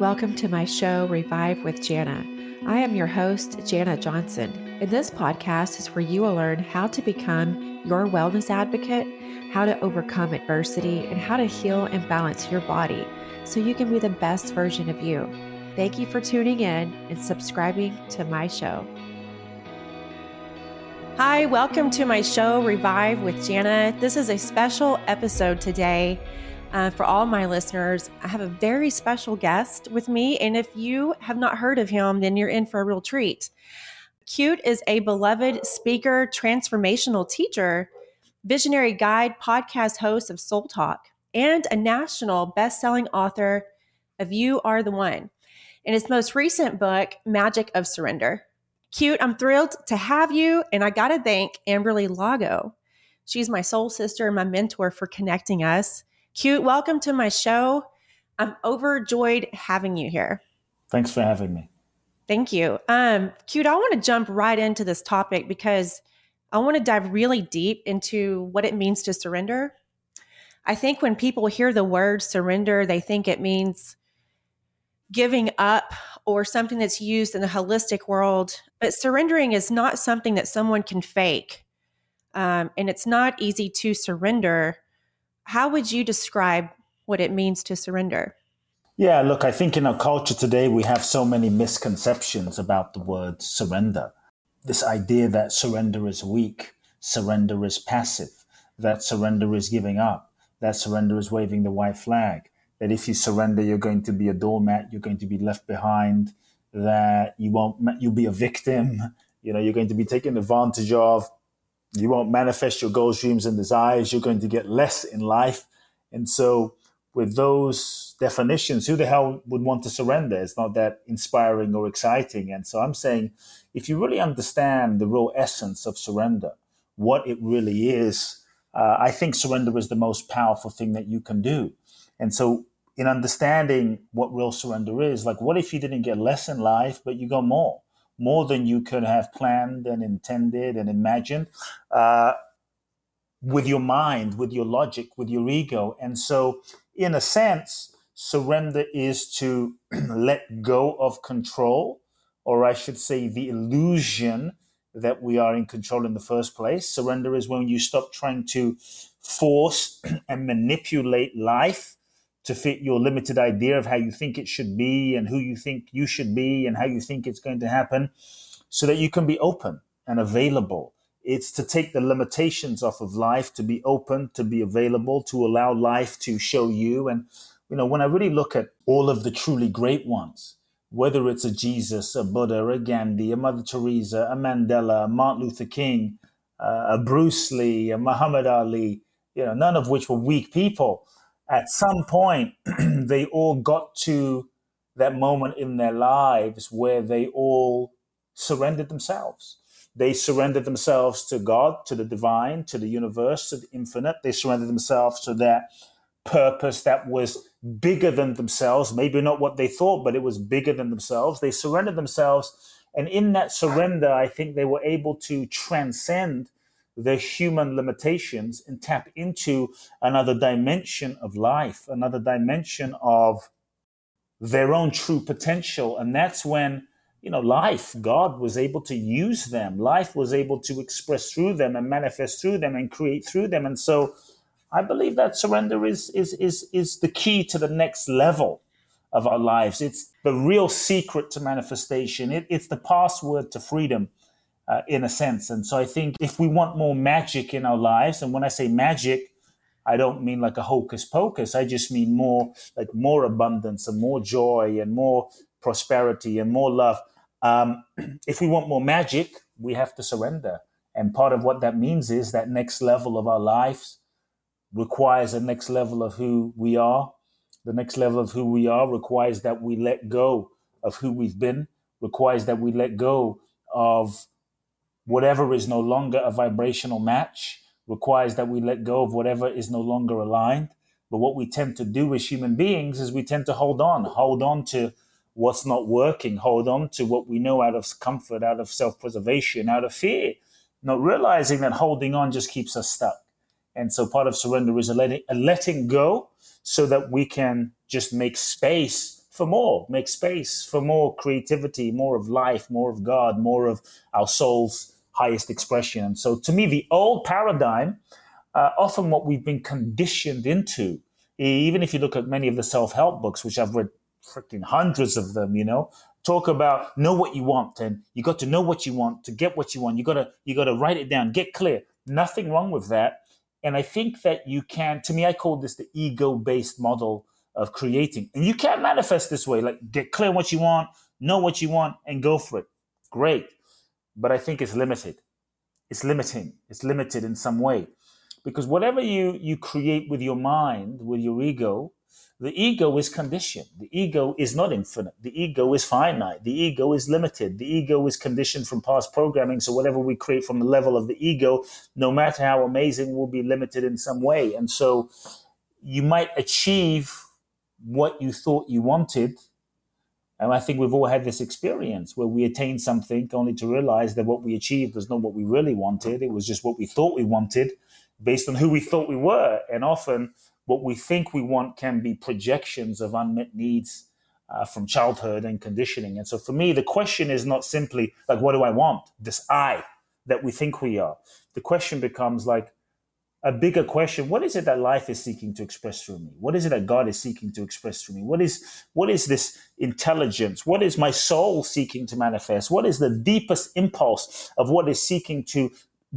Welcome to my show, Revive with Janna. I am your host, Janna Johnson. And this podcast is where you will learn how to become your wellness advocate, how to overcome adversity, and how to heal and balance your body so you can be the best version of you. Thank you for tuning in and subscribing to my show. Hi, welcome to my show, Revive with Janna. This is a special episode today uh, for all my listeners, I have a very special guest with me. And if you have not heard of him, then you're in for a real treat. Kute is a beloved speaker, transformational teacher, visionary guide, podcast host of Soul Talk, and a national best-selling author of You Are the One. In his most recent book, Magic of Surrender. Kute, I'm thrilled to have you, and I got to thank Amberly Lago. She's my soul sister and my mentor for connecting us. Kute, welcome to my show. I'm overjoyed having you here. Thanks for having me. Thank you. Um, Kute, I want to jump right into this topic because I want to dive really deep into what it means to surrender. I think when people hear the word surrender, they think it means giving up or something that's used in the holistic world. But surrendering is not something that someone can fake. Um, and it's not easy to surrender how would you describe what it means to surrender? Yeah, look, I think in our culture today, we have so many misconceptions about the word surrender. This idea that surrender is weak, surrender is passive, that surrender is giving up, that surrender is waving the white flag, that if you surrender, you're going to be a doormat, you're going to be left behind, that you won't, you'll be a victim, you know, you're going to be taken advantage of, you won't manifest your goals, dreams, and desires. You're going to get less in life. And so, with those definitions, who the hell would want to surrender? It's not that inspiring or exciting. And so, I'm saying if you really understand the real essence of surrender, what it really is, uh, I think surrender is the most powerful thing that you can do. And so, in understanding what real surrender is, like, what if you didn't get less in life, but you got more? More than you could have planned and intended and imagined uh, with your mind, with your logic, with your ego. And so, in a sense, surrender is to let go of control, or I should say, the illusion that we are in control in the first place. Surrender is when you stop trying to force and manipulate life to fit your limited idea of how you think it should be and who you think you should be and how you think it's going to happen so that you can be open and available. It's to take the limitations off of life, to be open, to be available, to allow life to show you. And, you know, when I really look at all of the truly great ones, whether it's a Jesus, a Buddha, a Gandhi, a Mother Teresa, a Mandela, a Martin Luther King, uh, a Bruce Lee, a Muhammad Ali, you know, none of which were weak people at some point, they all got to that moment in their lives where they all surrendered themselves. They surrendered themselves to God, to the divine, to the universe, to the infinite. They surrendered themselves to that purpose that was bigger than themselves. Maybe not what they thought, but it was bigger than themselves. They surrendered themselves. And in that surrender, I think they were able to transcend their human limitations and tap into another dimension of life, another dimension of their own true potential. And that's when, you know, life, God was able to use them. Life was able to express through them and manifest through them and create through them. And so I believe that surrender is is is is the key to the next level of our lives. It's the real secret to manifestation. It, it's the password to freedom uh, in a sense. And so I think if we want more magic in our lives, and when I say magic, I don't mean like a hocus pocus. I just mean more like more abundance and more joy and more prosperity and more love. Um, if we want more magic, we have to surrender. And part of what that means is that next level of our lives requires a next level of who we are. The next level of who we are requires that we let go of who we've been, requires that we let go of whatever is no longer a vibrational match requires that we let go of whatever is no longer aligned. But what we tend to do as human beings is we tend to hold on, hold on to what's not working, hold on to what we know out of comfort, out of self preservation, out of fear, not realizing that holding on just keeps us stuck. And so part of surrender is a letting, a letting go so that we can just make space for more, make space for more creativity, more of life, more of God, more of our soul's highest expression. And so, to me, the old paradigm, uh, often what we've been conditioned into, even if you look at many of the self help books, which I've read freaking hundreds of them, you know, talk about know what you want and you got to know what you want to get what you want. You gotta you gotta write it down, get clear. Nothing wrong with that. And I think that you can, to me, I call this the ego based model of creating. And you can't manifest this way like get clear what you want, know what you want, and go for it. Great. But I think it's limited. It's limiting. It's limited in some way. Because whatever you, you create with your mind, with your ego, the ego is conditioned. The ego is not infinite. The ego is finite. The ego is limited. The ego is conditioned from past programming. So whatever we create from the level of the ego, no matter how amazing, will be limited in some way. And so you might achieve what you thought you wanted. And I think we've all had this experience where we attain something only to realize that what we achieved was not what we really wanted. It was just what we thought we wanted based on who we thought we were. And often what we think we want can be projections of unmet needs uh, from childhood and conditioning. And so for me, the question is not simply like, what do I want? This I that we think we are. The question becomes like a bigger question. What is it that life is seeking to express through me? What is it that God is seeking to express through me? What is, what is this intelligence? What is my soul seeking to manifest? What is the deepest impulse of what is seeking to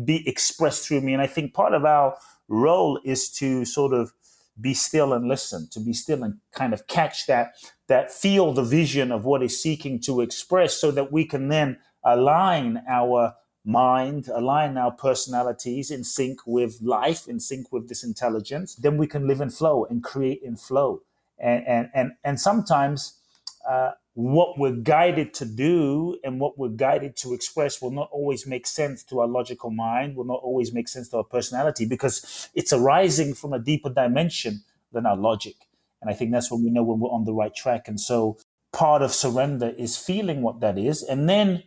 be expressed through me? And I think part of our role is to sort of be still and listen, to be still and kind of catch that, that feel the vision of what is seeking to express so that we can then align our mind, align our personalities in sync with life, in sync with this intelligence, then we can live in flow and create in flow. And and and, and sometimes uh, what we're guided to do and what we're guided to express will not always make sense to our logical mind, will not always make sense to our personality because it's arising from a deeper dimension than our logic. And I think that's when we know when we're on the right track. And so part of surrender is feeling what that is and then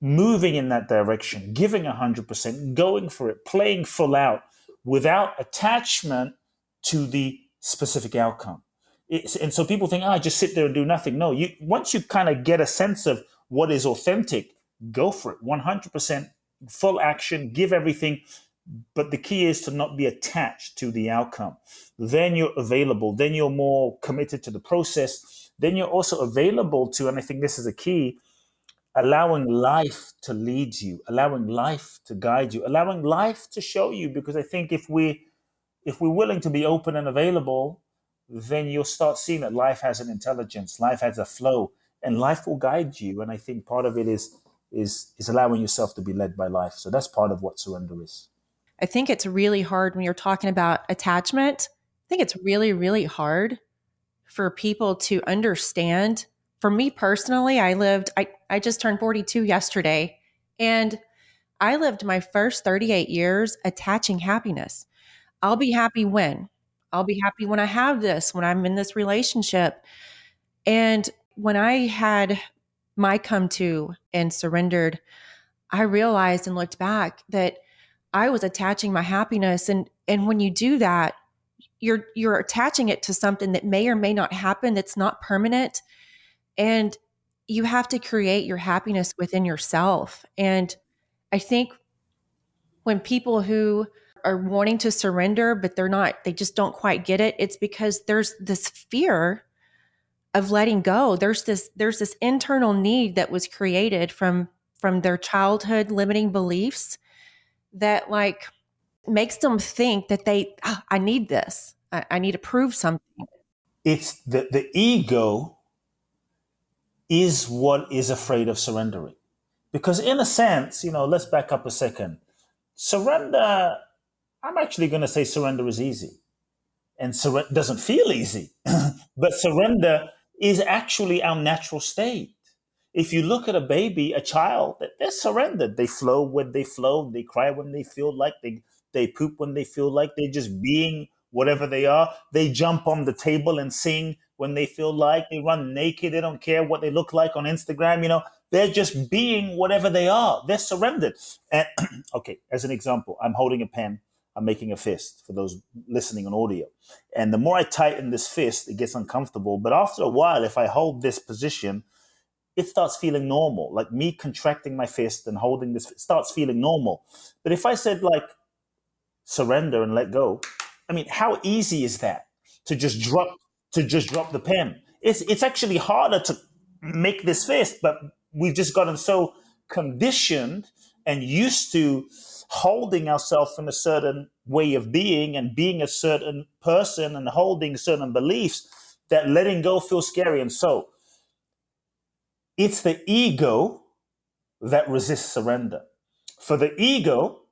moving in that direction, giving 100%, going for it, playing full out without attachment to the specific outcome. It's, and so people think, oh, just sit there and do nothing. No, you once you kind of get a sense of what is authentic, go for it. 100% full action, give everything. But the key is to not be attached to the outcome. Then you're available. Then you're more committed to the process. Then you're also available to, and I think this is a key, allowing life to lead you, allowing life to guide you, allowing life to show you. Because I think if we if we're willing to be open and available, then you'll start seeing that life has an intelligence, life has a flow, and life will guide you. And I think part of it is is is allowing yourself to be led by life. So that's part of what surrender is. I think it's really hard when you're talking about attachment. I think it's really, really hard for people to understand. For me personally, I lived, I, I just turned 42 yesterday, and I lived my first 38 years attaching happiness. I'll be happy when I'll be happy when I have this, when I'm in this relationship. And when I had my come to and surrendered, I realized and looked back that I was attaching my happiness and and when you do that, you're you're attaching it to something that may or may not happen that's not permanent and you have to create your happiness within yourself. And I think when people who are wanting to surrender, but they're not, they just don't quite get it, it's because there's this fear of letting go. There's this, there's this internal need that was created from from their childhood limiting beliefs that like makes them think that they oh, i need this I, I need to prove something it's the, the ego is what is afraid of surrendering because in a sense you know let's back up a second surrender I'm actually going to say surrender is easy. And surrender doesn't feel easy, but surrender is actually our natural state. If you look at a baby, a child, they're surrendered. They flow when they flow. They cry when they feel like they, they poop when they feel like they're just being whatever they are. They jump on the table and sing when they feel like they run naked. They don't care what they look like on Instagram. You know, they're just being whatever they are. They're surrendered. And okay, as an example, I'm holding a pen I'm making a fist for those listening on audio. And the more I tighten this fist, it gets uncomfortable. But after a while, if I hold this position, it starts feeling normal. Like me contracting my fist and holding this starts feeling normal. But if I said like surrender and let go, I mean, how easy is that to just drop to just drop the pen? It's it's actually harder to make this fist, but we've just gotten so conditioned and used to holding ourselves in a certain way of being and being a certain person and holding certain beliefs that letting go feels scary. And so it's the ego that resists surrender. For the ego,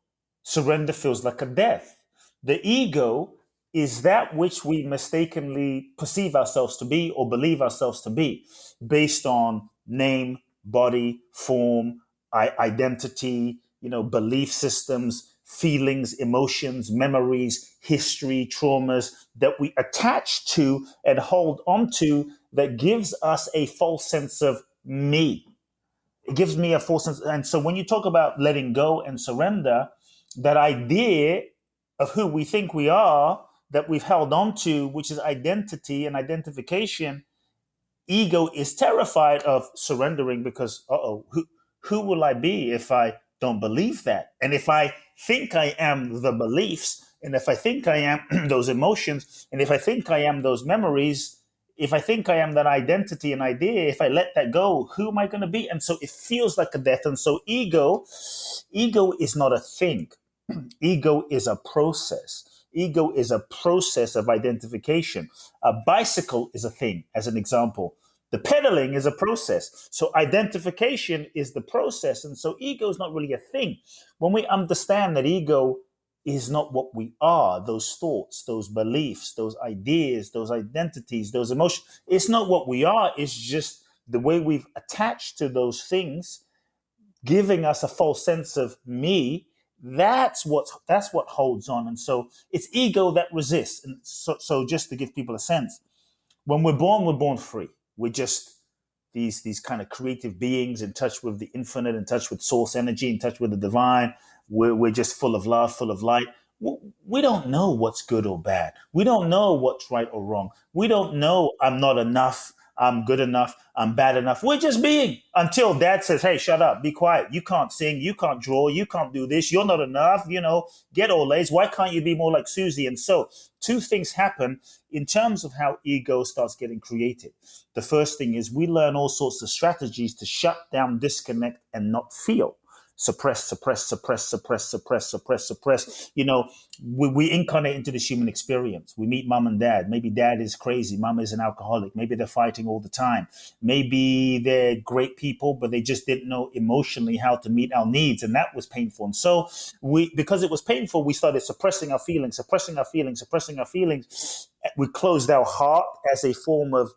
surrender feels like a death. The ego is that which we mistakenly perceive ourselves to be or believe ourselves to be based on name, body, form, identity, you know, belief systems, feelings, emotions, memories, history, traumas that we attach to and hold onto that gives us a false sense of me. It gives me a false sense. And so when you talk about letting go and surrender, that idea of who we think we are that we've held on to, which is identity and identification, ego is terrified of surrendering because, uh oh, who, who will I be if I don't believe that? And if I think I am the beliefs, and if I think I am those emotions, and if I think I am those memories, if I think I am that identity and idea, if I let that go, who am I going to be? And so it feels like a death. And so ego, ego is not a thing. ego is a process. Ego is a process of identification. A bicycle is a thing, as an example. The pedaling is a process. So identification is the process. And so ego is not really a thing. When we understand that ego is not what we are, those thoughts, those beliefs, those ideas, those identities, those emotions, it's not what we are. It's just the way we've attached to those things, giving us a false sense of me. That's what that's what holds on. And so it's ego that resists. And so, so just to give people a sense, when we're born, we're born free we're just these these kind of creative beings in touch with the infinite, in touch with source energy, in touch with the divine. We're, we're just full of love, full of light. We don't know what's good or bad. We don't know what's right or wrong. We don't know I'm not enough. I'm good enough, I'm bad enough. We're just being until dad says, Hey, shut up, be quiet. You can't sing, you can't draw, you can't do this, you're not enough, you know, get all A's. Why can't you be more like Susie? And so two things happen in terms of how ego starts getting created. The first thing is we learn all sorts of strategies to shut down, disconnect, and not feel suppress, suppress, suppress, suppress, suppress, suppress, suppress. You know, we, we incarnate into this human experience. We meet mom and dad. Maybe dad is crazy. Mom is an alcoholic. Maybe they're fighting all the time. Maybe they're great people, but they just didn't know emotionally how to meet our needs. And that was painful. And so we, because it was painful, we started suppressing our feelings, suppressing our feelings, suppressing our feelings. We closed our heart as a form of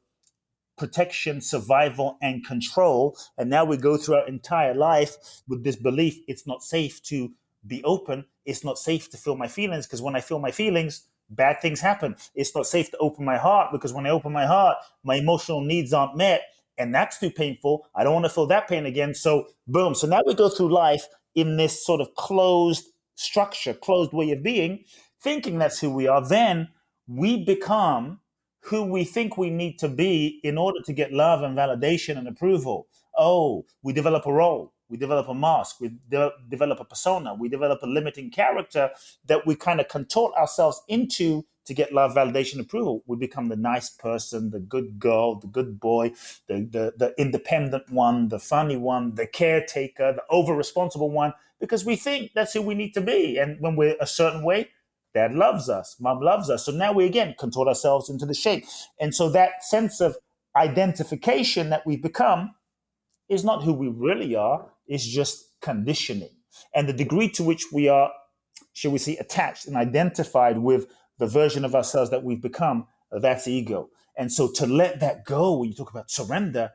protection, survival, and control. And now we go through our entire life with this belief it's not safe to be open. It's not safe to feel my feelings because when I feel my feelings, bad things happen. It's not safe to open my heart because when I open my heart, my emotional needs aren't met. And that's too painful. I don't want to feel that pain again. So, boom. So now we go through life in this sort of closed structure, closed way of being, thinking that's who we are. Then we become who we think we need to be in order to get love and validation and approval. Oh, we develop a role, we develop a mask, we de- develop a persona, we develop a limiting character that we kind of contort ourselves into to get love, validation, approval. We become the nice person, the good girl, the good boy, the, the, the independent one, the funny one, the caretaker, the over responsible one, because we think that's who we need to be. And when we're a certain way, Dad loves us. Mom loves us. So now we again contort ourselves into the shape. And so that sense of identification that we've become is not who we really are, it's just conditioning. And the degree to which we are, shall we say, attached and identified with the version of ourselves that we've become, that's ego. And so to let that go, when you talk about surrender,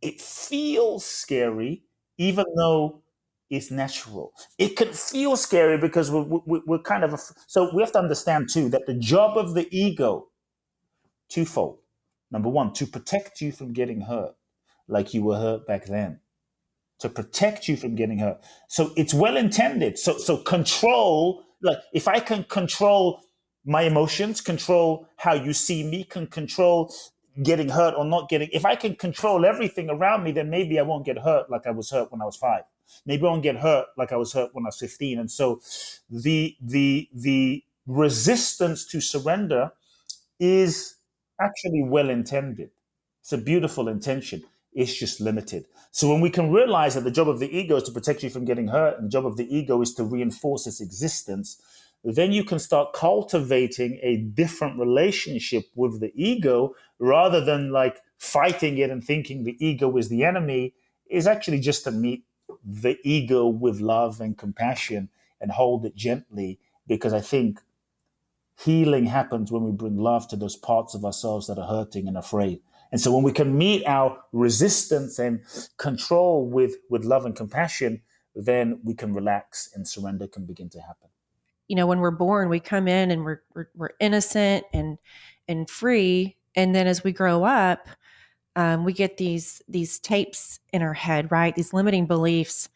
it feels scary, even though is natural. It can feel scary because we're, we're, we're, kind of, a, so we have to understand too that the job of the ego, twofold. Number one, to protect you from getting hurt like you were hurt back then. To protect you from getting hurt. So it's well intended. So, so control like if I can control my emotions, control how you see me, can control getting hurt or not getting. If I can control everything around me, then maybe I won't get hurt like I was hurt when I was five. Maybe I won't get hurt like I was hurt when I was fifteen. And so, the the the resistance to surrender is actually well intended. It's a beautiful intention. It's just limited. So when we can realize that the job of the ego is to protect you from getting hurt, and the job of the ego is to reinforce its existence, then you can start cultivating a different relationship with the ego rather than like fighting it and thinking the ego is the enemy is actually just a meet the ego with love and compassion and hold it gently because i think healing happens when we bring love to those parts of ourselves that are hurting and afraid. And so when we can meet our resistance and control with with love and compassion then we can relax and surrender can begin to happen. You know when we're born we come in and we're we're, we're innocent and and free. And then as we grow up um, we get these these tapes in our head right? These limiting beliefs.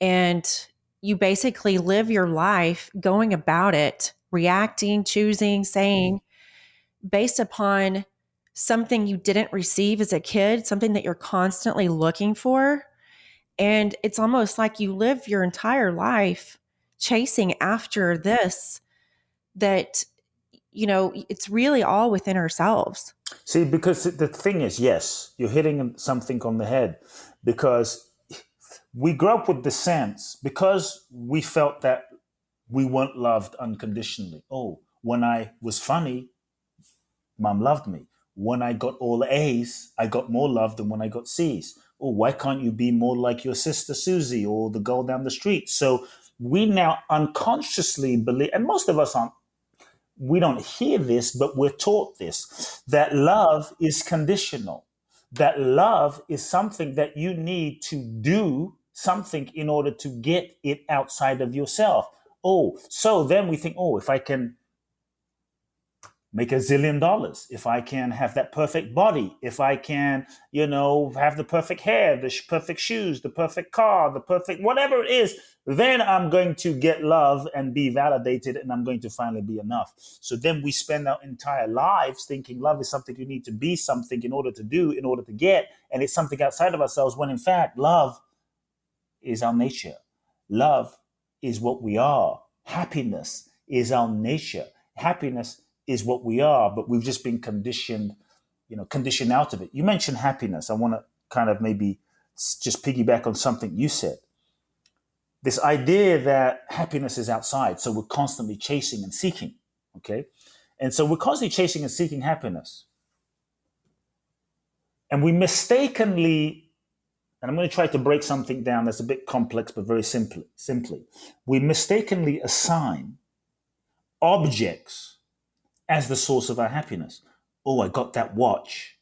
And you basically live your life going about it reacting choosing saying based upon something you didn't receive as a kid something that you're constantly looking for. And it's almost like you live your entire life chasing after this that you know it's really all within ourselves. See because the thing is yes you're hitting something on the head because we grew up with the sense because we felt that we weren't loved unconditionally. Oh when i was funny mom loved me. When i got all a's i got more love than when i got c's. Oh why can't you be more like your sister susie or the girl down the street? So we now unconsciously believe, and most of us aren't, we don't hear this, but we're taught this that love is conditional, that love is something that you need to do something in order to get it outside of yourself. Oh, so then we think, oh, if I can make a zillion dollars. If i can have that perfect body if i can you know have the perfect hair the sh- perfect shoes the perfect car the perfect whatever it is then i'm going to get love and be validated and i'm going to finally be enough. So then we spend our entire lives thinking love is something you need to be something in order to do in order to get and it's something outside of ourselves when in fact love is our nature. Love is what we are. Happiness is our nature. Happiness is what we are, but we've just been conditioned, you know, conditioned out of it. You mentioned happiness. I want to kind of maybe just piggyback on something you said. This idea that happiness is outside, so we're constantly chasing and seeking, okay? And so we're constantly chasing and seeking happiness. And we mistakenly, and I'm going to try to break something down that's a bit complex, but very simply, simply, we mistakenly assign objects as the source of our happiness. Oh, I got that watch.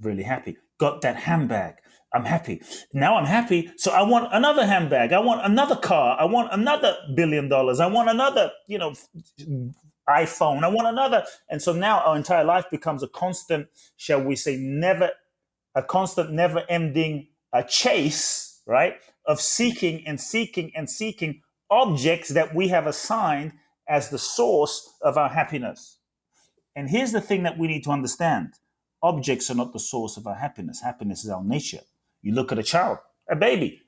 Really happy. Got that handbag. I'm happy. Now I'm happy. So I want another handbag. I want another car. I want another billion dollars. I want another, you know, iPhone. I want another. And so now our entire life becomes a constant, shall we say, never, a constant, never ending a uh, chase, right? Of seeking and seeking and seeking objects that we have assigned as the source of our happiness. And here's the thing that we need to understand objects are not the source of our happiness. Happiness is our nature. You look at a child, a baby,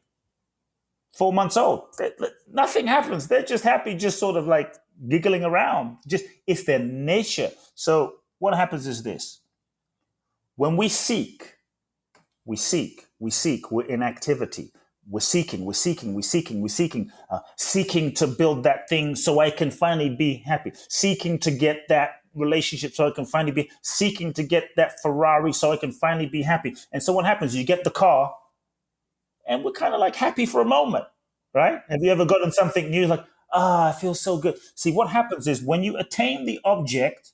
four months old, nothing happens. They're just happy, just sort of like giggling around. Just it's their nature. So what happens is this when we seek, we seek, we seek, we're in activity. We're seeking, we're seeking, we're seeking, we're seeking, uh, seeking to build that thing so I can finally be happy, seeking to get that relationship so I can finally be seeking to get that Ferrari so I can finally be happy. And so what happens? You get the car and we're kind of like happy for a moment, right? Have you ever gotten something new like, ah, oh, I feel so good? See, what happens is when you attain the object,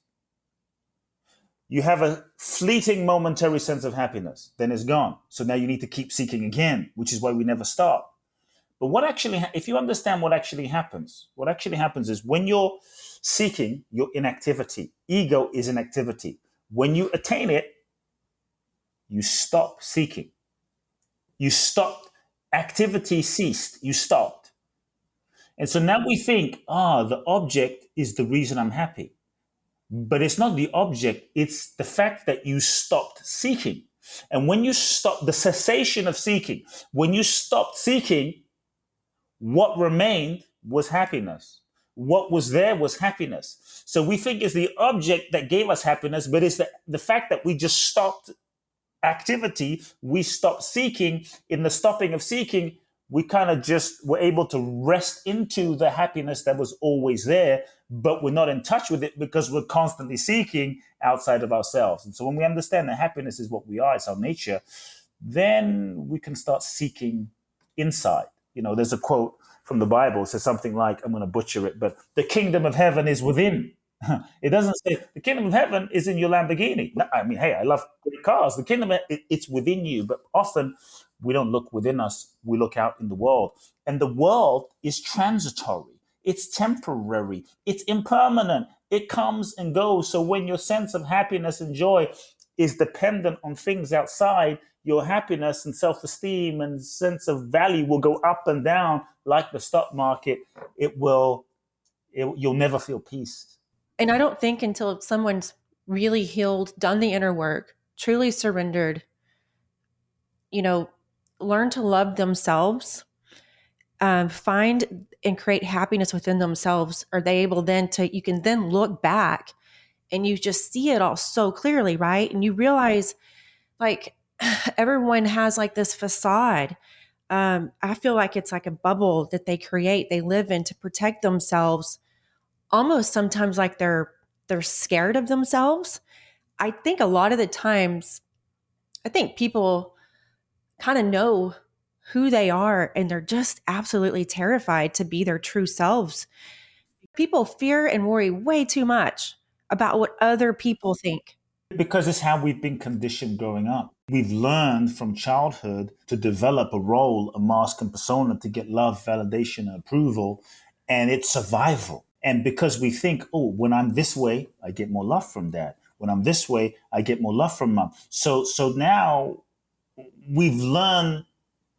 you have a fleeting momentary sense of happiness, then it's gone. So now you need to keep seeking again, which is why we never stop. But what actually, if you understand what actually happens, what actually happens is when you're Seeking, your inactivity. Ego is inactivity. When you attain it, you stop seeking. You stopped. Activity ceased. You stopped. And so now we think, ah, the object is the reason I'm happy. But it's not the object, it's the fact that you stopped seeking. And when you stop the cessation of seeking, when you stopped seeking, what remained was happiness. What was there was happiness. So we think it's the object that gave us happiness, but it's the, the fact that we just stopped activity, we stopped seeking. In the stopping of seeking, we kind of just were able to rest into the happiness that was always there, but we're not in touch with it because we're constantly seeking outside of ourselves. And so when we understand that happiness is what we are, it's our nature, then we can start seeking inside. You know, there's a quote from the Bible, says something like, I'm going to butcher it, but the kingdom of heaven is within. it doesn't say the kingdom of heaven is in your Lamborghini. No, I mean, hey, I love cars. The kingdom, it, it's within you. But often we don't look within us, we look out in the world. And the world is transitory, it's temporary, it's impermanent, it comes and goes. So when your sense of happiness and joy is dependent on things outside, your happiness and self esteem and sense of value will go up and down like the stock market. It will, it, you'll never feel peace. And I don't think until someone's really healed, done the inner work, truly surrendered, you know, learn to love themselves, um, find and create happiness within themselves, are they able then to, you can then look back and you just see it all so clearly, right? And you realize like everyone has like this facade. Um, I feel like it's like a bubble that they create, they live in to protect themselves, almost sometimes like they're they're scared of themselves. I think a lot of the times, I think people kind of know who they are and they're just absolutely terrified to be their true selves. People fear and worry way too much about what other people think. Because it's how we've been conditioned growing up. We've learned from childhood to develop a role, a mask and persona to get love, validation, and approval, and it's survival. And because we think, oh, when I'm this way, I get more love from dad. When I'm this way, I get more love from mom. So so now we've learned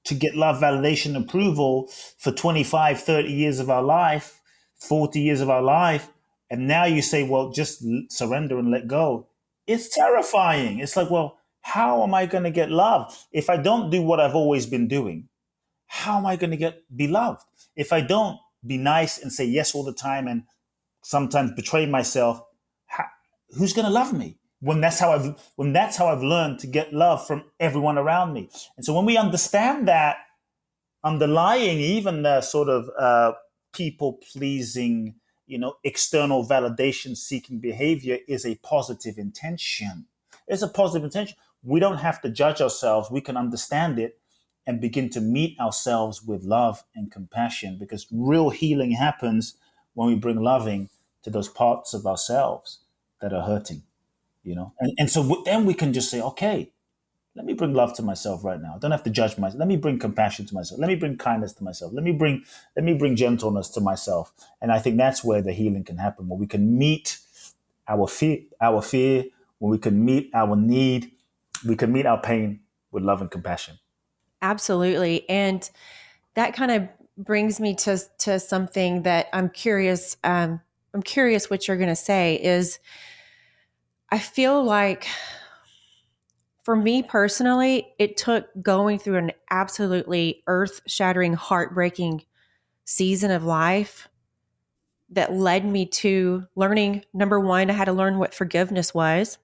to get love, validation, approval for 25, 30 years of our life, 40 years of our life. And now you say, well, just surrender and let go. It's terrifying. It's like, well, how am I going to get love if I don't do what I've always been doing? How am I going to get be loved if I don't be nice and say yes all the time and sometimes betray myself? How, who's going to love me? when that's how I've when that's how I've learned to get love from everyone around me. And so when we understand that underlying even the sort of uh, people pleasing, you know, external validation seeking behavior is a positive intention. It's a positive intention. We don't have to judge ourselves. We can understand it and begin to meet ourselves with love and compassion because real healing happens when we bring loving to those parts of ourselves that are hurting you know and, and so then we can just say okay let me bring love to myself right now. I don't have to judge myself. Let me bring compassion to myself. Let me bring kindness to myself. Let me bring let me bring gentleness to myself. And i think that's where the healing can happen where we can meet our fear our fear when we can meet our need we can meet our pain with love and compassion. Absolutely. And that kind of brings me to to something that i'm curious um, i'm curious what you're going to say is I feel like for me personally, it took going through an absolutely earth shattering, heartbreaking season of life that led me to learning number one, I had to learn what forgiveness was.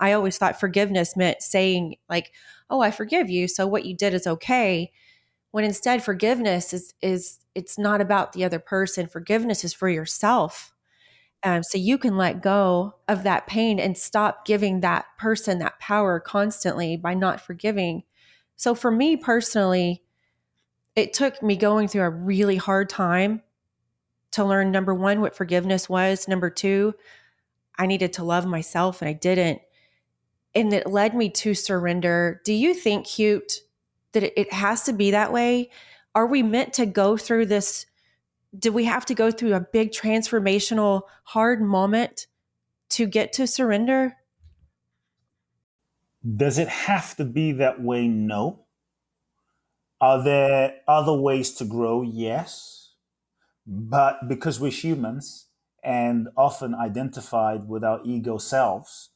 I always thought forgiveness meant saying, like, oh, I forgive you. So what you did is okay. When instead forgiveness is is it's not about the other person. Forgiveness is for yourself. Um, so you can let go of that pain and stop giving that person that power constantly by not forgiving. So for me personally, it took me going through a really hard time to learn number one, what forgiveness was. Number two, I needed to love myself and I didn't. And it led me to surrender. Do you think, Kute, that it has to be that way? Are we meant to go through this do we have to go through a big transformational hard moment to get to surrender? Does it have to be that way? No. Are there other ways to grow? Yes. But because we're humans and often identified with our ego selves,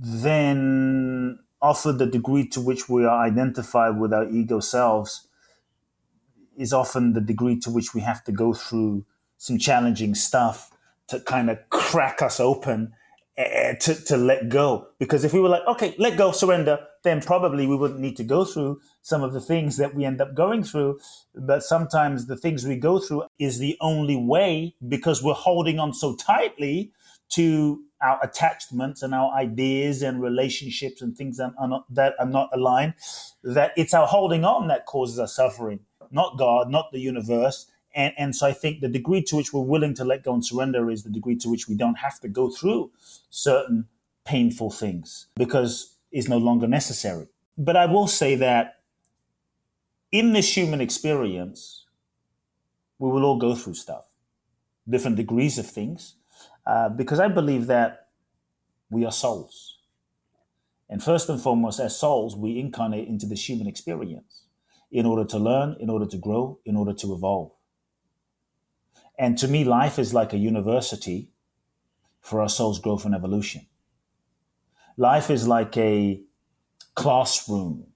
then often the degree to which we are identified with our ego selves is often the degree to which we have to go through some challenging stuff to kind of crack us open uh, to, to let go. Because if we were like, okay, let go, surrender, then probably we wouldn't need to go through some of the things that we end up going through. But sometimes the things we go through is the only way because we're holding on so tightly to our attachments and our ideas and relationships and things that are not, that are not aligned, that it's our holding on that causes us suffering, not God, not the universe. And, and so I think the degree to which we're willing to let go and surrender is the degree to which we don't have to go through certain painful things because it's no longer necessary. But I will say that in this human experience, we will all go through stuff, different degrees of things, uh, because I believe that we are souls. And first and foremost, as souls, we incarnate into this human experience in order to learn, in order to grow, in order to evolve. And to me, life is like a university for our soul's growth and evolution. Life is like a classroom,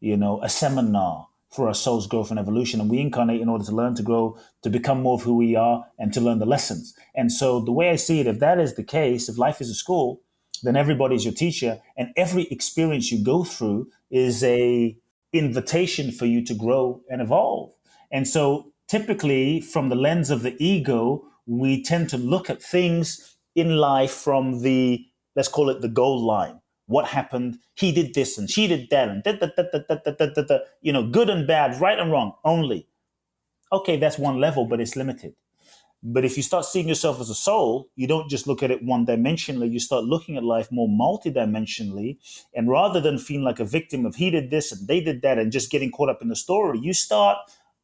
you know, a seminar for our soul's growth and evolution. And we incarnate in order to learn, to grow, to become more of who we are, and to learn the lessons. And so, the way I see it, if that is the case, if life is a school, then everybody's your teacher, and every experience you go through is a invitation for you to grow and evolve. And so, typically, from the lens of the ego, we tend to look at things in life from the let's call it the goal line what happened. He did this and she did that and you know, good and bad, right and wrong only. Okay, that's one level, but it's limited. But if you start seeing yourself as a soul, you don't just look at it one dimensionally. You start looking at life more multidimensionally. And rather than feeling like a victim of he did this and they did that and just getting caught up in the story, you start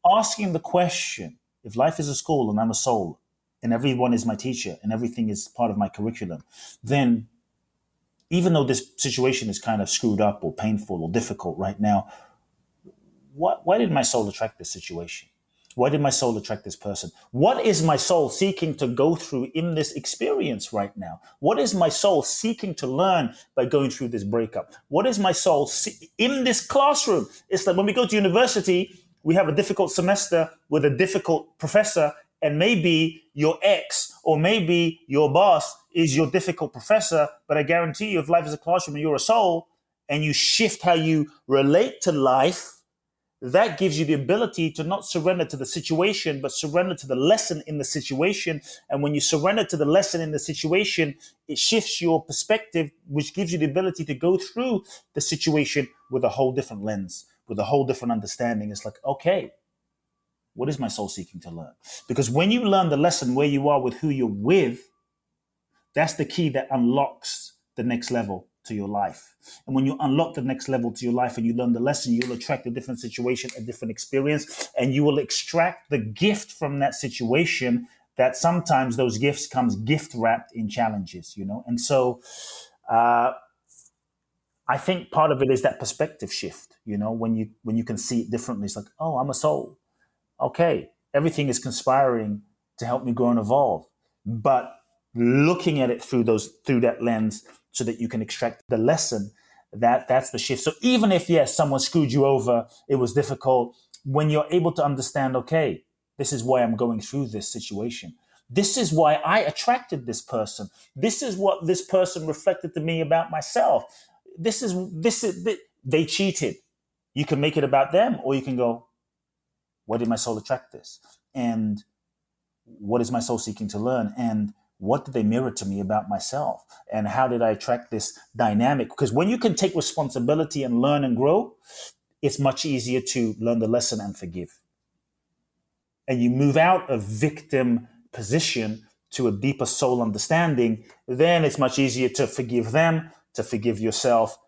asking the question if life is a school and I'm a soul and everyone is my teacher and everything is part of my curriculum, then even though this situation is kind of screwed up or painful or difficult right now, what, why did my soul attract this situation? Why did my soul attract this person? What is my soul seeking to go through in this experience right now? What is my soul seeking to learn by going through this breakup? What is my soul see- in this classroom? It's like when we go to university, we have a difficult semester with a difficult professor, and maybe your ex or maybe your boss is your difficult professor, but I guarantee you, if life is a classroom and you're a soul and you shift how you relate to life, that gives you the ability to not surrender to the situation, but surrender to the lesson in the situation. And when you surrender to the lesson in the situation, it shifts your perspective, which gives you the ability to go through the situation with a whole different lens, with a whole different understanding. It's like, okay, what is my soul seeking to learn? Because when you learn the lesson where you are with who you're with, that's the key that unlocks the next level to your life. And when you unlock the next level to your life and you learn the lesson, you'll attract a different situation, a different experience, and you will extract the gift from that situation that sometimes those gifts comes gift wrapped in challenges, you know? And so uh, I think part of it is that perspective shift, you know, when you when you can see it differently. It's like, oh, I'm a soul. Okay, everything is conspiring to help me grow and evolve. But looking at it through those through that lens so that you can extract the lesson that that's the shift. So even if yes someone screwed you over it was difficult when you're able to understand okay this is why i'm going through this situation. This is why i attracted this person. This is what this person reflected to me about myself. This is this is they cheated. You can make it about them or you can go why did my soul attract this? And what is my soul seeking to learn? And what did they mirror to me about myself? And how did i attract this dynamic? Because when you can take responsibility and learn and grow it's much easier to learn the lesson and forgive. And you move out of victim position to a deeper soul understanding then it's much easier to forgive them to forgive yourself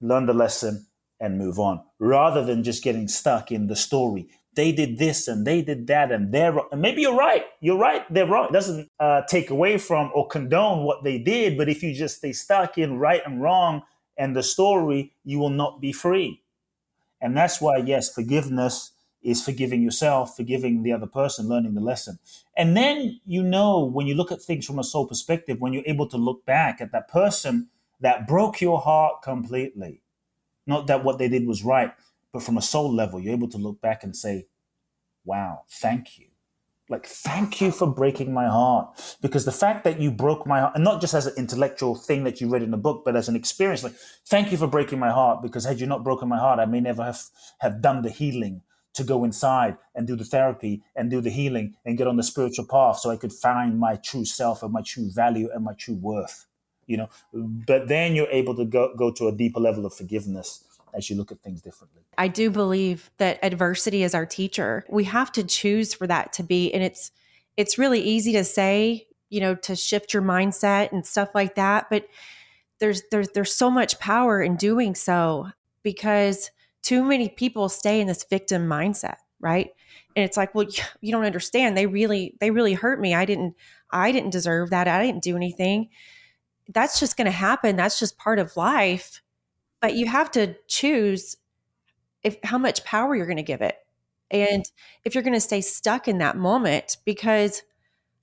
learn the lesson and move on rather than just getting stuck in the story they did this and they did that and they're wrong. And maybe you're right. You're right. They're wrong. It doesn't uh, take away from or condone what they did. But if you just stay stuck in right and wrong and the story, you will not be free. And that's why, yes, forgiveness is forgiving yourself, forgiving the other person, learning the lesson. And then you know when you look at things from a soul perspective, when you're able to look back at that person that broke your heart completely, not that what they did was right, but from a soul level, you're able to look back and say, wow, thank you. Like, thank you for breaking my heart. Because the fact that you broke my heart, and not just as an intellectual thing that you read in a book, but as an experience, like, thank you for breaking my heart. Because had you not broken my heart, I may never have, have done the healing to go inside and do the therapy and do the healing and get on the spiritual path so I could find my true self and my true value and my true worth. You know, but then you're able to go, go to a deeper level of forgiveness as you look at things differently. I do believe that adversity is our teacher. We have to choose for that to be and it's it's really easy to say, you know, to shift your mindset and stuff like that, but there's there's there's so much power in doing so because too many people stay in this victim mindset, right? And it's like, well, you don't understand. They really they really hurt me. I didn't I didn't deserve that. I didn't do anything. That's just going to happen. That's just part of life but you have to choose if how much power you're going to give it. And if you're going to stay stuck in that moment because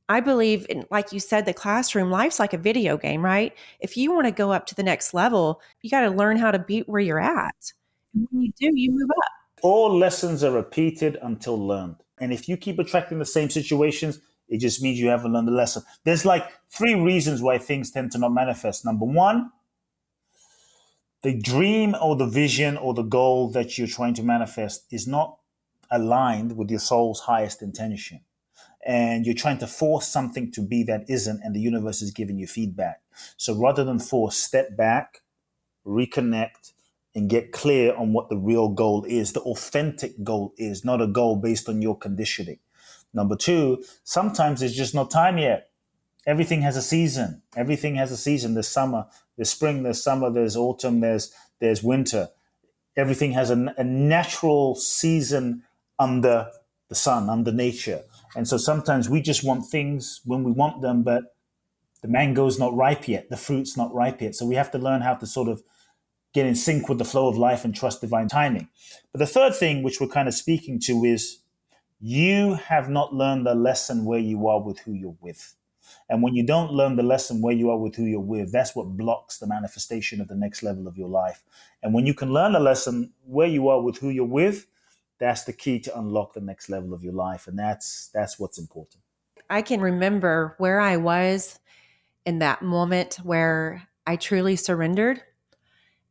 i believe in like you said the classroom life's like a video game right? If you want to go up to the next level you got to learn how to beat where you're at. And when you do you move up. All lessons are repeated until learned. And if you keep attracting the same situations it just means you haven't learned the lesson. There's like three reasons why things tend to not manifest. Number one the dream or the vision or the goal that you're trying to manifest is not aligned with your soul's highest intention. And you're trying to force something to be that isn't, and the universe is giving you feedback. So rather than force, step back, reconnect, and get clear on what the real goal is, the authentic goal is, not a goal based on your conditioning. Number two, sometimes it's just not time yet everything has a season. Everything has a season. There's summer, there's spring, there's summer, there's autumn, there's there's winter. Everything has a, a natural season under the sun, under nature. And so sometimes we just want things when we want them, but the mango's not ripe yet, the fruit's not ripe yet. So we have to learn how to sort of get in sync with the flow of life and trust divine timing. But the third thing, which we're kind of speaking to, is you have not learned the lesson where you are with who you're with. And when you don't learn the lesson where you are with who you're with, that's what blocks the manifestation of the next level of your life. And when you can learn the lesson where you are with who you're with, that's the key to unlock the next level of your life. And that's that's what's important. I can remember where I was in that moment where I truly surrendered.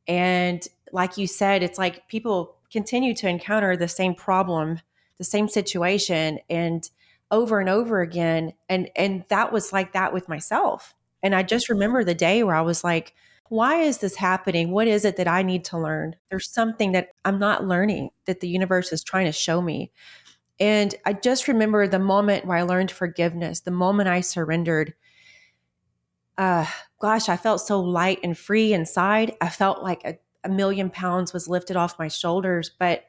And like you said, it's like people continue to encounter the same problem, the same situation, and over and over again and and that was like that with myself. And i just remember the day where i was like why is this happening? What is it that i need to learn? There's something that i'm not learning that the universe is trying to show me. And i just remember the moment where i learned forgiveness the moment i surrendered. Uh gosh i felt so light and free inside. I felt like a, a million pounds was lifted off my shoulders but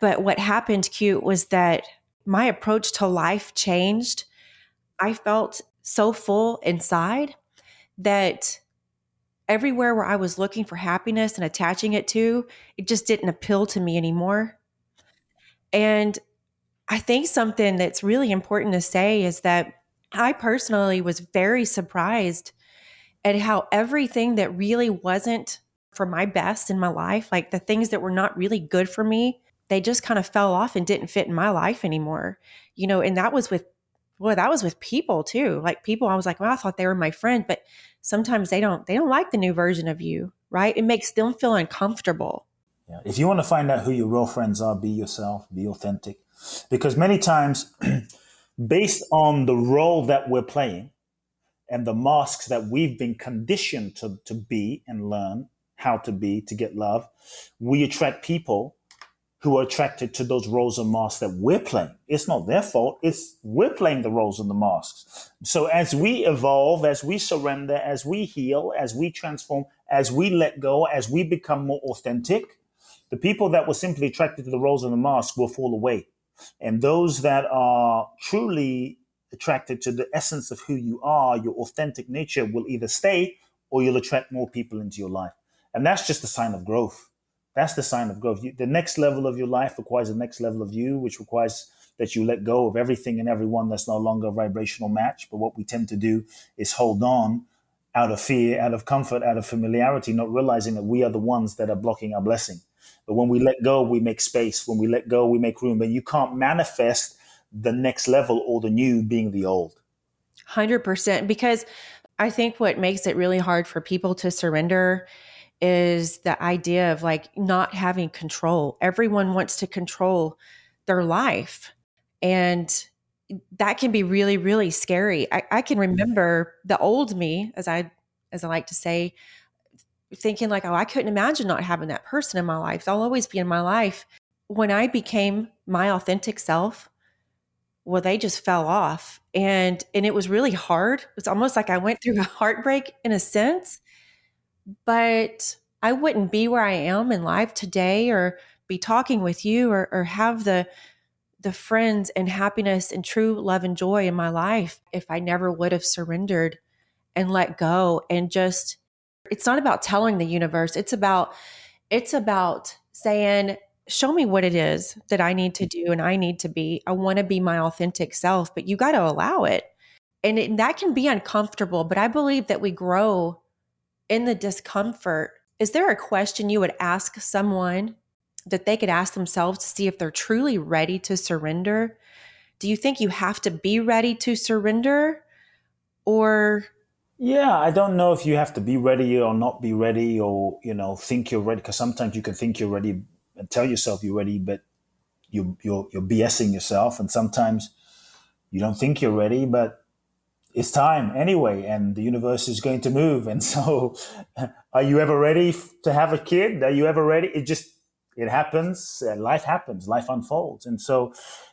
but what happened Kute was that my approach to life changed. I felt so full inside that everywhere where I was looking for happiness and attaching it to, it just didn't appeal to me anymore. And I think something that's really important to say is that I personally was very surprised at how everything that really wasn't for my best in my life, like the things that were not really good for me, they just kind of fell off and didn't fit in my life anymore. You know, and that was with well, that was with people too. Like people, I was like, well, I thought they were my friend, but sometimes they don't they don't like the new version of you, right? It makes them feel uncomfortable. Yeah. If you want to find out who your real friends are, be yourself, be authentic. Because many times, based on the role that we're playing and the masks that we've been conditioned to, to be and learn how to be to get love, we attract people who are attracted to those roles and masks that we're playing. It's not their fault. It's we're playing the roles and the masks. So as we evolve, as we surrender, as we heal, as we transform, as we let go, as we become more authentic, the people that were simply attracted to the roles and the masks will fall away. And those that are truly attracted to the essence of who you are, your authentic nature will either stay or you'll attract more people into your life. And that's just a sign of growth That's the sign of growth. You, the next level of your life requires the next level of you, which requires that you let go of everything and everyone that's no longer a vibrational match. But what we tend to do is hold on out of fear, out of comfort, out of familiarity, not realizing that we are the ones that are blocking our blessing. But when we let go, we make space. When we let go, we make room. But you can't manifest the next level or the new being the old. 100%. Because I think what makes it really hard for people to surrender is the idea of like not having control. Everyone wants to control their life. And that can be really, really scary. I, I can remember the old me, as I as I like to say, thinking like, oh, I couldn't imagine not having that person in my life. They'll always be in my life. When I became my authentic self, well, they just fell off. And and it was really hard. It's almost like I went through a heartbreak in a sense. But I wouldn't be where I am in life today or be talking with you or, or have the the friends and happiness and true love and joy in my life if I never would have surrendered and let go and just it's not about telling the universe. It's about it's about saying show me what it is that I need to do and I need to be. I want to be my authentic self but you got to allow it. And, it, and that can be uncomfortable but I believe that we grow in the discomfort is there a question you would ask someone that they could ask themselves to see if they're truly ready to surrender? Do you think you have to be ready to surrender? Or yeah, I don't know if you have to be ready or not be ready or, you know, think you're ready because sometimes you can think you're ready and tell yourself you're ready, but you you're you're BSing yourself and sometimes you don't think you're ready, but it's time anyway and the universe is going to move. And so are you ever ready to have a kid? Are you ever ready? It just it happens life happens life unfolds. And so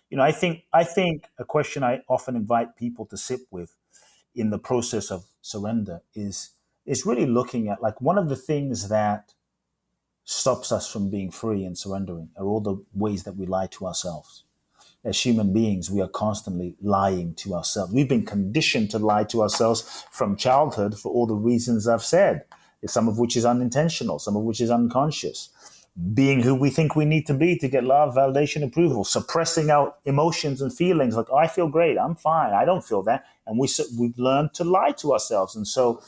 you know i think i think a question i often invite people to sit with in the process of surrender is is really looking at like one of the things that stops us from being free and surrendering are all the ways that we lie to ourselves as human beings we are constantly lying to ourselves we've been conditioned to lie to ourselves from childhood for all the reasons i've said some of which is unintentional some of which is unconscious being who we think we need to be to get love, validation, approval, suppressing our emotions and feelings. Like, I feel great, I'm fine, I don't feel that, and we we've learned to lie to ourselves. And so,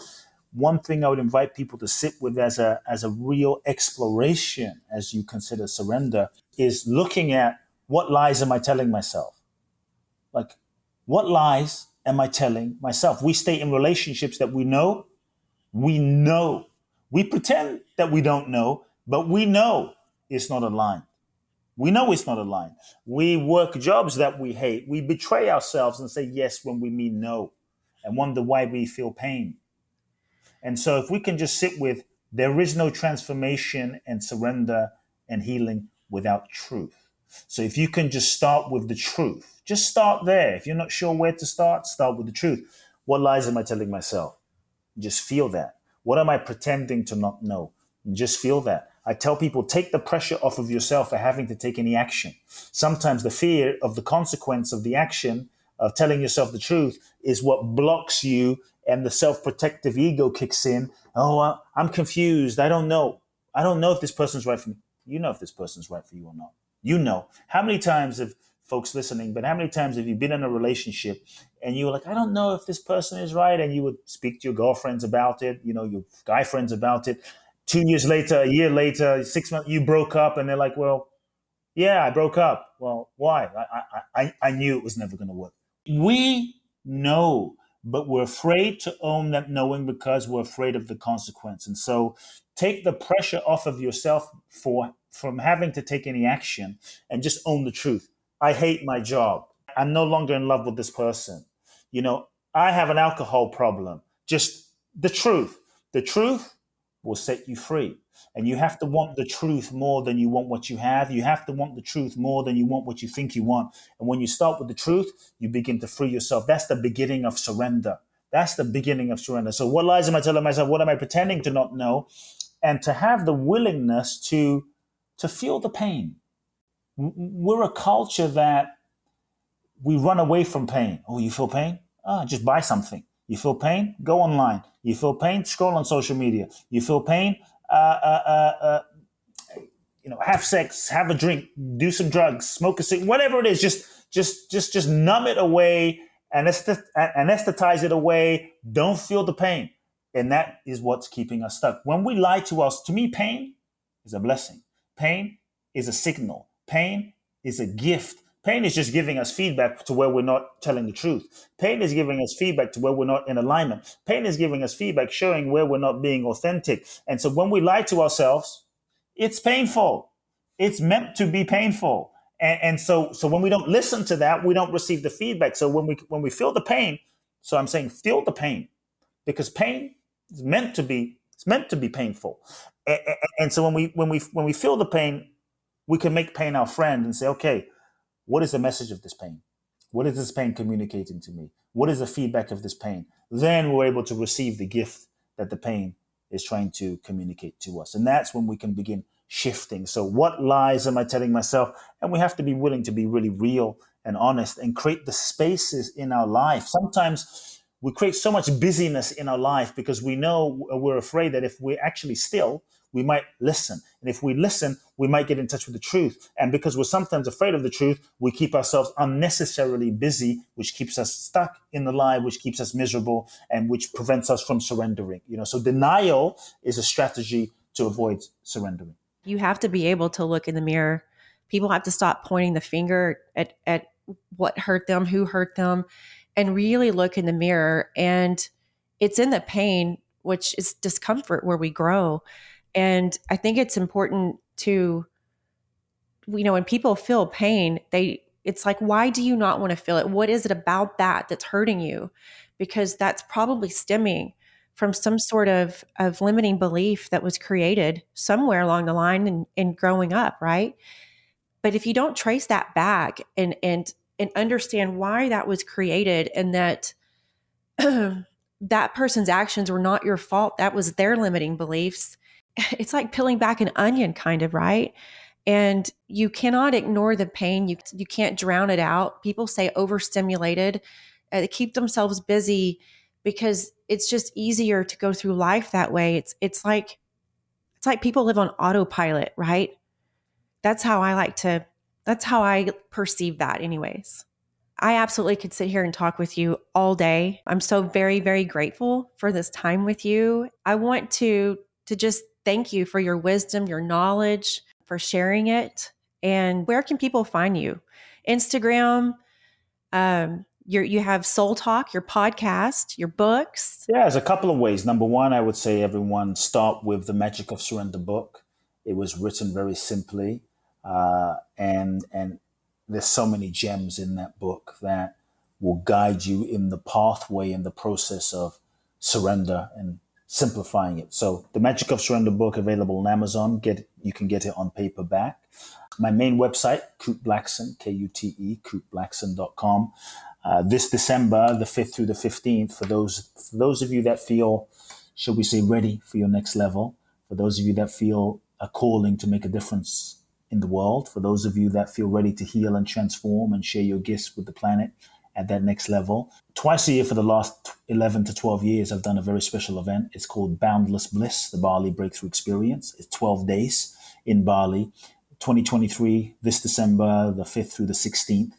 one thing I would invite people to sit with as a as a real exploration as you consider surrender is looking at what lies am I telling myself? Like, what lies am I telling myself? We stay in relationships that we know, we know, we pretend that we don't know but we know it's not aligned. We know it's not aligned. We work jobs that we hate. We betray ourselves and say yes when we mean no and wonder why we feel pain. And so, if we can just sit with there is no transformation and surrender and healing without truth. So, if you can just start with the truth, just start there. If you're not sure where to start, start with the truth. What lies am I telling myself? Just feel that. What am I pretending to not know? Just feel that. I tell people take the pressure off of yourself for having to take any action. Sometimes the fear of the consequence of the action of telling yourself the truth is what blocks you and the self-protective ego kicks in. Oh, I'm confused. I don't know. I don't know if this person's right for me. You know if this person's right for you or not. You know. How many times have folks listening, but how many times have you been in a relationship and you were like, I don't know if this person is right, and you would speak to your girlfriends about it, you know, your guy friends about it, two years later, a year later, six months, you broke up, and they're like, "Well, yeah, I broke up. Well, why? I I I knew it was never going to work." We know, but we're afraid to own that knowing because we're afraid of the consequence. And so, take the pressure off of yourself for from having to take any action, and just own the truth. I hate my job. I'm no longer in love with this person. You know, I have an alcohol problem. Just the truth. The truth will set you free. And you have to want the truth more than you want what you have. You have to want the truth more than you want what you think you want. And when you start with the truth, you begin to free yourself. That's the beginning of surrender. That's the beginning of surrender. So, what lies am I telling myself? What am I pretending to not know? And to have the willingness to, to feel the pain. We're a culture that we run away from pain. Oh, you feel pain? Ah, just buy something. You feel pain? Go online. You feel pain? Scroll on social media. You feel pain? Uh, uh, uh, uh you know, have sex, have a drink, do some drugs, smoke a cigarette, whatever it is, just just just just numb it away, anesthetize it away. Don't feel the pain, and that is what's keeping us stuck. When we lie to us, to me, pain is a blessing. Pain is a signal. Pain is a gift. Pain is just giving us feedback to where we're not telling the truth. Pain is giving us feedback to where we're not in alignment. Pain is giving us feedback showing where we're not being authentic. And so when we lie to ourselves, it's painful. It's meant to be painful. And, and so, so when we don't listen to that, we don't receive the feedback. So when we when we feel the pain, so I'm saying feel the pain, because pain is meant to be it's meant to be painful. And, and so when we when we when we feel the pain, we can make pain our friend and say, okay, what is the message of this pain? What is this pain communicating to me? What is the feedback of this pain? Then we're able to receive the gift that the pain is trying to communicate to us. And that's when we can begin shifting. So, what lies am I telling myself? And we have to be willing to be really real and honest and create the spaces in our life. Sometimes we create so much busyness in our life because we know we're afraid that if we're actually still, we might listen. And if we listen, we might get in touch with the truth. And because we're sometimes afraid of the truth, we keep ourselves unnecessarily busy, which keeps us stuck in the lie, which keeps us miserable, and which prevents us from surrendering. You know, so denial is a strategy to avoid surrendering. You have to be able to look in the mirror. People have to stop pointing the finger at, at what hurt them, who hurt them, and really look in the mirror. And it's in the pain, which is discomfort, where we grow. And I think it's important to, you know, when people feel pain, they, it's like, why do you not want to feel it? What is it about that that's hurting you? Because that's probably stemming from some sort of, of limiting belief that was created somewhere along the line in, in growing up, right? But if you don't trace that back and and and understand why that was created and that that person's actions were not your fault, that was their limiting beliefs, it's like peeling back an onion kind of, right? And you cannot ignore the pain. You you can't drown it out. People say overstimulated. Uh, they keep themselves busy because it's just easier to go through life that way. It's it's like it's like people live on autopilot, right? That's how I like to that's how I perceive that anyways. I absolutely could sit here and talk with you all day. I'm so very very grateful for this time with you. I want to to just thank you for your wisdom, your knowledge, for sharing it. And where can people find you? Instagram, um, you you have Soul Talk, your podcast, your books. Yeah, there's a couple of ways. Number one, I would say everyone start with the Magic of Surrender book. It was written very simply, uh, and and there's so many gems in that book that will guide you in the pathway and the process of surrender and simplifying it. So the Magic of Surrender book available on Amazon. Get you can get it on paperback. My main website, Kute Blackson, K-U-T-E, kuteblackson.com. Uh, this December, the 5th through the 15th, for those for those of you that feel, should we say, ready for your next level, for those of you that feel a calling to make a difference in the world, for those of you that feel ready to heal and transform and share your gifts with the planet at that next level. Twice a year for the last 11 to 12 years, I've done a very special event. It's called Boundless Bliss, the Bali Breakthrough Experience. It's 12 days in Bali. 2023, this December, the 5th through the 16th,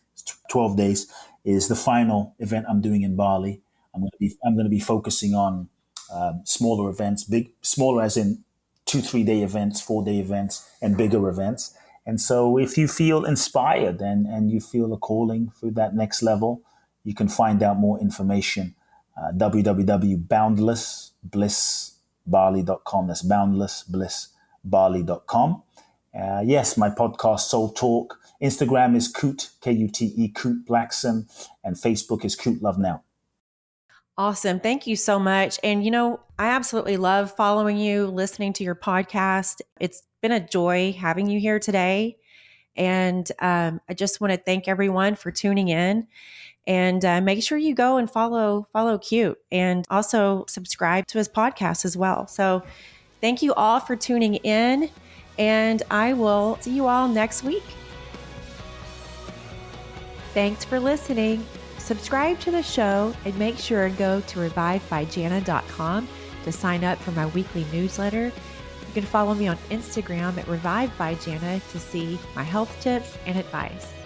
12 days is the final event I'm doing in Bali. I'm going to be I'm going to be focusing on um, smaller events, big smaller as in two three day events, four day events, and bigger events. And so, if you feel inspired and and you feel a calling for that next level, you can find out more information. Uh, www.boundlessblissbali.com. That's boundlessblissbali.com. Uh, yes, my podcast, Soul Talk. Instagram is Kute, K U T E, Kute Blackson, and Facebook is Kute Love Now. Awesome. Thank you so much. And, you know, I absolutely love following you, listening to your podcast. It's been a joy having you here today. And um, I just want to thank everyone for tuning in and uh, make sure you go and follow follow Kute and also subscribe to his podcast as well. So thank you all for tuning in and I will see you all next week. Thanks for listening. Subscribe to the show and make sure and go to revivebyjana.com to sign up for my weekly newsletter. You can follow me on Instagram at Revive by Janna to see my health tips and advice.